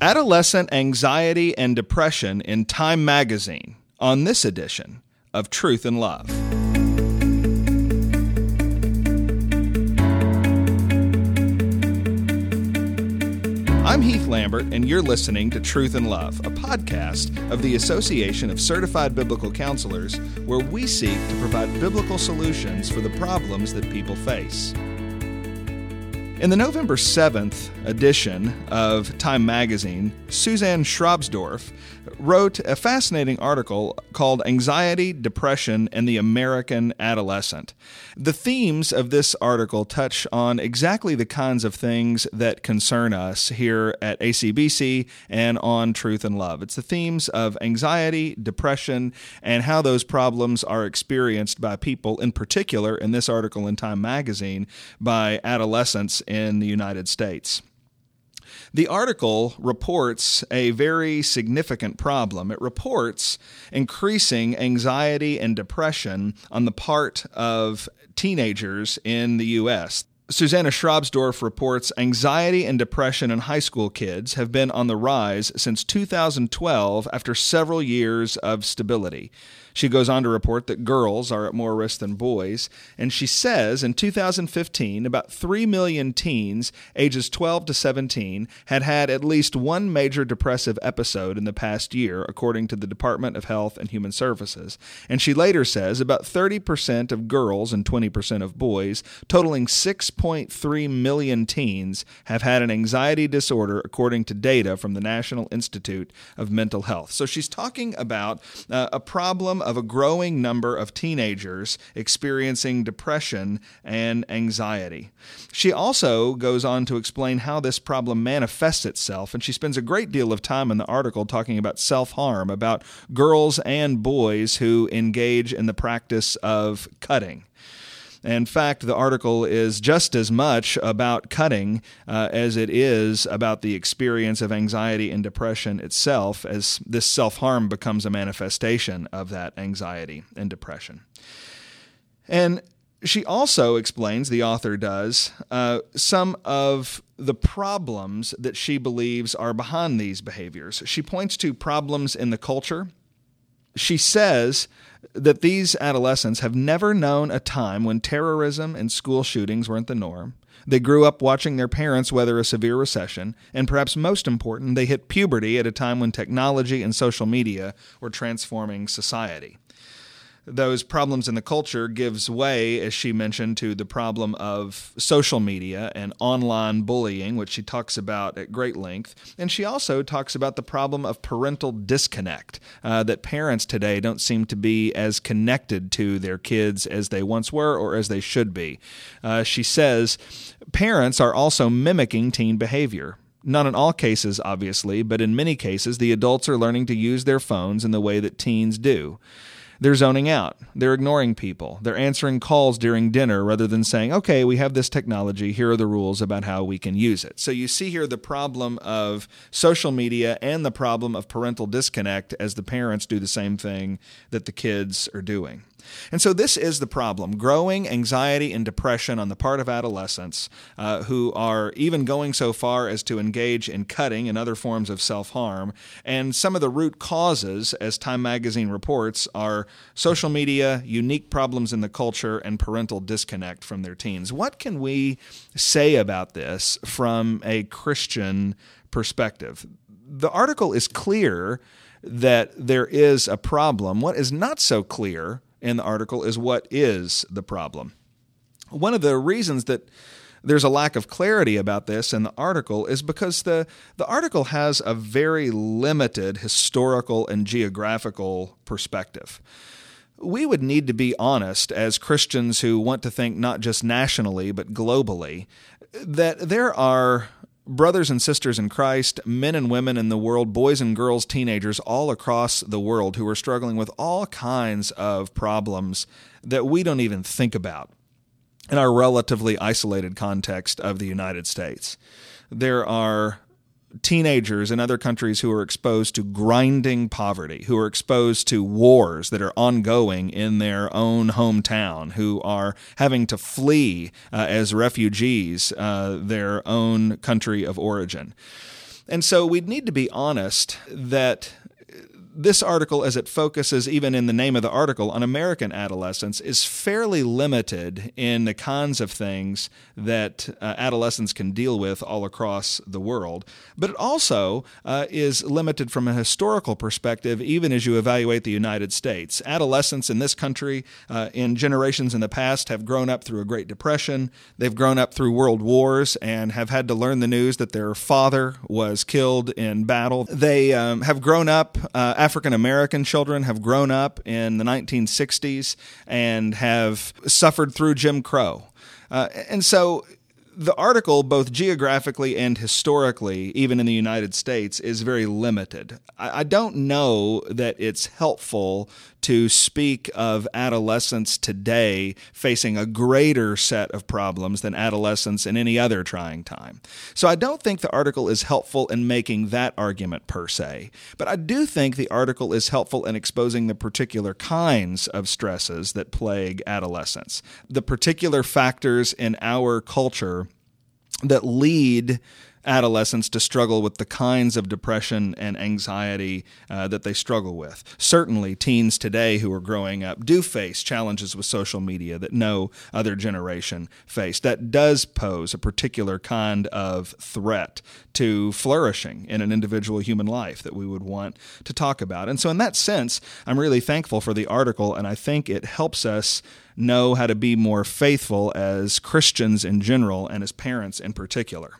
Adolescent Anxiety and Depression in Time Magazine on this edition of Truth and Love. I'm Heath Lambert, and you're listening to Truth and Love, a podcast of the Association of Certified Biblical Counselors, where we seek to provide biblical solutions for the problems that people face. In the November 7th edition of Time magazine, Suzanne Schrobsdorff wrote a fascinating article called Anxiety, Depression, and the American Adolescent. The themes of this article touch on exactly the kinds of things that concern us here at ACBC and on Truth and Love. It's the themes of anxiety, depression, and how those problems are experienced by people, in particular, in this article in Time magazine, by adolescents in the United States. The article reports a very significant problem. It reports increasing anxiety and depression on the part of teenagers in the U.S. Susanna Schrobsdorff reports anxiety and depression in high school kids have been on the rise since 2012 after several years of stability. She goes on to report that girls are at more risk than boys, and she says in 2015, about 3 million teens ages 12 to 17 had had at least one major depressive episode in the past year, according to the Department of Health and Human Services. And she later says about 30% of girls and 20% of boys, totaling 6.3 million teens, have had an anxiety disorder, according to data from the National Institute of Mental Health. So she's talking about uh, a problem of a growing number of teenagers experiencing depression and anxiety. She also goes on to explain how this problem manifests itself, and she spends a great deal of time in the article talking about self harm, about girls and boys who engage in the practice of cutting. In fact, the article is just as much about cutting uh, as it is about the experience of anxiety and depression itself, as this self harm becomes a manifestation of that anxiety and depression. And she also explains, the author does, uh, some of the problems that she believes are behind these behaviors. She points to problems in the culture. She says that these adolescents have never known a time when terrorism and school shootings weren't the norm. They grew up watching their parents weather a severe recession, and perhaps most important, they hit puberty at a time when technology and social media were transforming society those problems in the culture gives way, as she mentioned, to the problem of social media and online bullying, which she talks about at great length. And she also talks about the problem of parental disconnect, uh, that parents today don't seem to be as connected to their kids as they once were or as they should be. Uh, she says parents are also mimicking teen behavior. Not in all cases, obviously, but in many cases, the adults are learning to use their phones in the way that teens do. They're zoning out. They're ignoring people. They're answering calls during dinner rather than saying, okay, we have this technology. Here are the rules about how we can use it. So you see here the problem of social media and the problem of parental disconnect as the parents do the same thing that the kids are doing. And so this is the problem growing anxiety and depression on the part of adolescents uh, who are even going so far as to engage in cutting and other forms of self harm. And some of the root causes, as Time Magazine reports, are social media, unique problems in the culture, and parental disconnect from their teens. What can we say about this from a Christian perspective? The article is clear that there is a problem. What is not so clear in the article is what is the problem. One of the reasons that there's a lack of clarity about this in the article is because the, the article has a very limited historical and geographical perspective. We would need to be honest as Christians who want to think not just nationally but globally that there are brothers and sisters in Christ, men and women in the world, boys and girls, teenagers all across the world who are struggling with all kinds of problems that we don't even think about in our relatively isolated context of the United States. There are teenagers in other countries who are exposed to grinding poverty, who are exposed to wars that are ongoing in their own hometown, who are having to flee uh, as refugees uh, their own country of origin. And so we'd need to be honest that this article, as it focuses even in the name of the article on American adolescence, is fairly limited in the kinds of things that uh, adolescents can deal with all across the world. But it also uh, is limited from a historical perspective, even as you evaluate the United States. Adolescents in this country, uh, in generations in the past, have grown up through a Great Depression. They've grown up through world wars and have had to learn the news that their father was killed in battle. They um, have grown up uh, African American children have grown up in the 1960s and have suffered through Jim Crow. Uh, and so the article, both geographically and historically, even in the United States, is very limited. I, I don't know that it's helpful to speak of adolescents today facing a greater set of problems than adolescents in any other trying time. So I don't think the article is helpful in making that argument per se, but I do think the article is helpful in exposing the particular kinds of stresses that plague adolescents, the particular factors in our culture that lead adolescents to struggle with the kinds of depression and anxiety uh, that they struggle with. Certainly, teens today who are growing up do face challenges with social media that no other generation faced. That does pose a particular kind of threat to flourishing in an individual human life that we would want to talk about. And so, in that sense, I'm really thankful for the article, and I think it helps us know how to be more faithful as Christians in general and as parents in particular.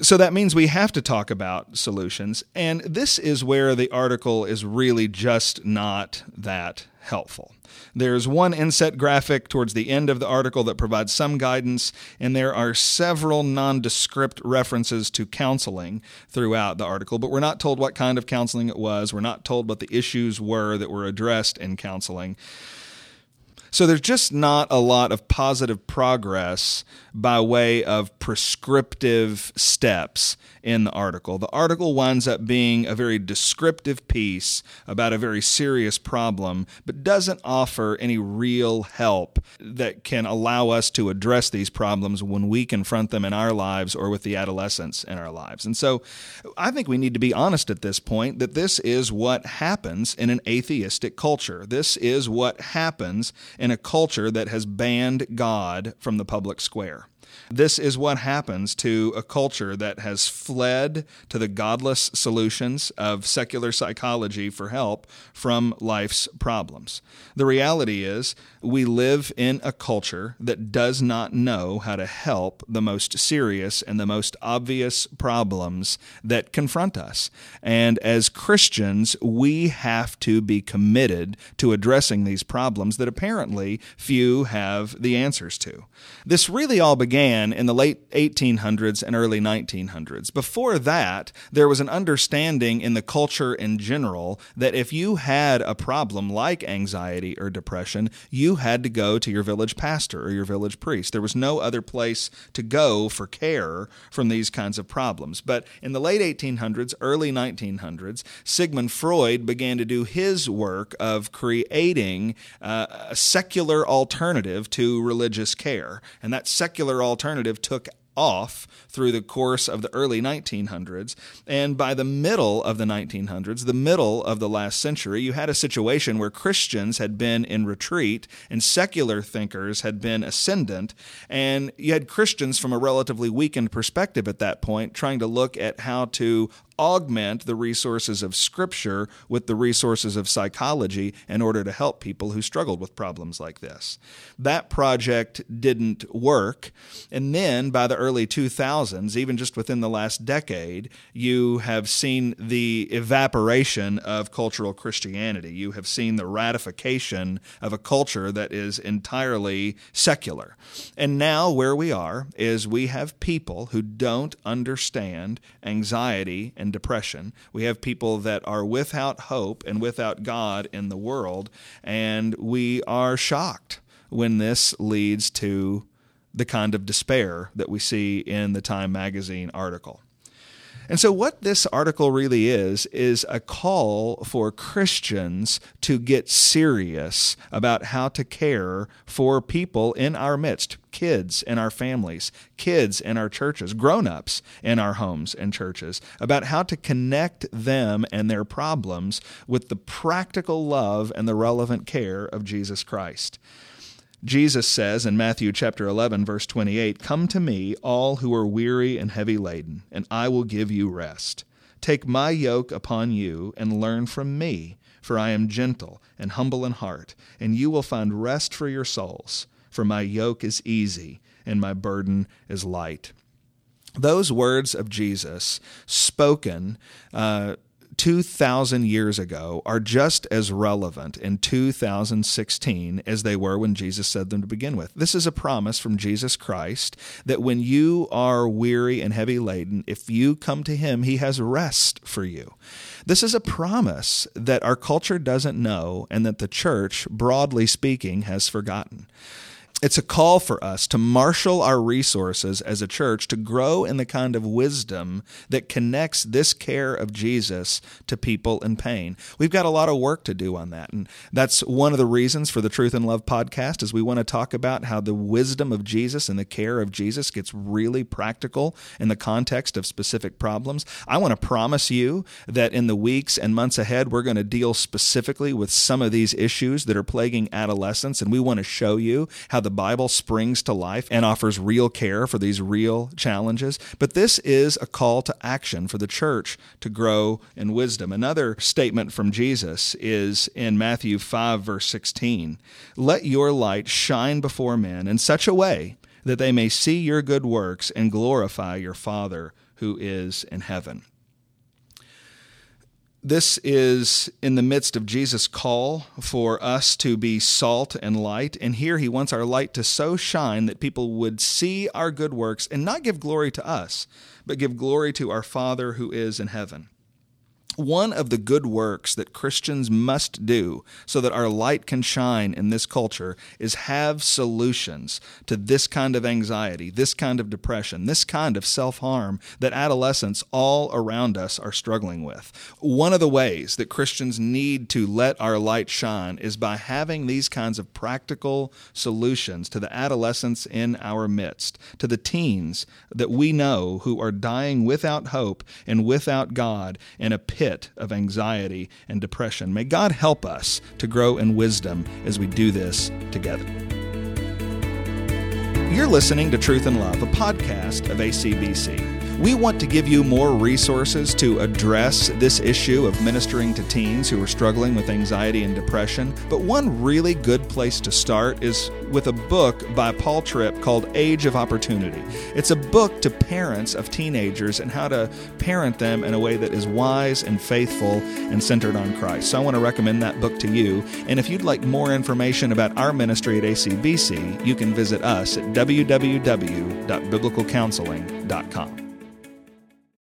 So that means we have to talk about solutions, and this is where the article is really just not that helpful. There's one inset graphic towards the end of the article that provides some guidance, and there are several nondescript references to counseling throughout the article, but we're not told what kind of counseling it was. We're not told what the issues were that were addressed in counseling. So there's just not a lot of positive progress by way of prescriptive steps in the article. The article winds up being a very descriptive piece about a very serious problem, but doesn't offer any real help that can allow us to address these problems when we confront them in our lives or with the adolescents in our lives. And so I think we need to be honest at this point that this is what happens in an atheistic culture. This is what happens in a culture that has banned God from the public square. This is what happens to a culture that has fled to the godless solutions of secular psychology for help from life's problems. The reality is, we live in a culture that does not know how to help the most serious and the most obvious problems that confront us. And as Christians, we have to be committed to addressing these problems that apparently few have the answers to. This really all began in the late 1800s and early 1900s. Before that, there was an understanding in the culture in general that if you had a problem like anxiety or depression, you had to go to your village pastor or your village priest. There was no other place to go for care from these kinds of problems. But in the late 1800s, early 1900s, Sigmund Freud began to do his work of creating uh, a secular alternative to religious care. And that secular alternative took off through the course of the early 1900s. And by the middle of the 1900s, the middle of the last century, you had a situation where Christians had been in retreat and secular thinkers had been ascendant. And you had Christians from a relatively weakened perspective at that point trying to look at how to augment the resources of Scripture with the resources of psychology in order to help people who struggled with problems like this. That project didn't work. And then by the early 2000s, even just within the last decade, you have seen the evaporation of cultural Christianity. You have seen the ratification of a culture that is entirely secular. And now, where we are is we have people who don't understand anxiety depression. We have people that are without hope and without God in the world, and we are shocked when this leads to the kind of despair that we see in the Time magazine article. And so, what this article really is, is a call for Christians to get serious about how to care for people in our midst kids in our families, kids in our churches, grown ups in our homes and churches, about how to connect them and their problems with the practical love and the relevant care of Jesus Christ. Jesus says in Matthew chapter 11 verse 28, "Come to me, all who are weary and heavy laden, and I will give you rest. Take my yoke upon you and learn from me, for I am gentle and humble in heart, and you will find rest for your souls, for my yoke is easy and my burden is light." Those words of Jesus spoken uh, 2,000 years ago are just as relevant in 2016 as they were when Jesus said them to begin with. This is a promise from Jesus Christ that when you are weary and heavy laden, if you come to Him, He has rest for you. This is a promise that our culture doesn't know and that the church, broadly speaking, has forgotten. It's a call for us to marshal our resources as a church to grow in the kind of wisdom that connects this care of Jesus to people in pain. We've got a lot of work to do on that. And that's one of the reasons for the Truth and Love podcast is we want to talk about how the wisdom of Jesus and the care of Jesus gets really practical in the context of specific problems. I want to promise you that in the weeks and months ahead, we're going to deal specifically with some of these issues that are plaguing adolescents. And we want to show you how the Bible springs to life and offers real care for these real challenges. But this is a call to action for the church to grow in wisdom. Another statement from Jesus is in Matthew 5, verse 16 Let your light shine before men in such a way that they may see your good works and glorify your Father who is in heaven. This is in the midst of Jesus' call for us to be salt and light. And here he wants our light to so shine that people would see our good works and not give glory to us, but give glory to our Father who is in heaven one of the good works that Christians must do so that our light can shine in this culture is have solutions to this kind of anxiety, this kind of depression, this kind of self harm that adolescents all around us are struggling with. One of the ways that Christians need to let our light shine is by having these kinds of practical solutions to the adolescents in our midst, to the teens that we know who are dying without hope and without God in a pit pit of anxiety and depression. May God help us to grow in wisdom as we do this together. You're listening to Truth and Love, a podcast of ACBC. We want to give you more resources to address this issue of ministering to teens who are struggling with anxiety and depression. But one really good place to start is with a book by Paul Tripp called Age of Opportunity. It's a book to parents of teenagers and how to parent them in a way that is wise and faithful and centered on Christ. So I want to recommend that book to you. And if you'd like more information about our ministry at ACBC, you can visit us at www.biblicalcounseling.com.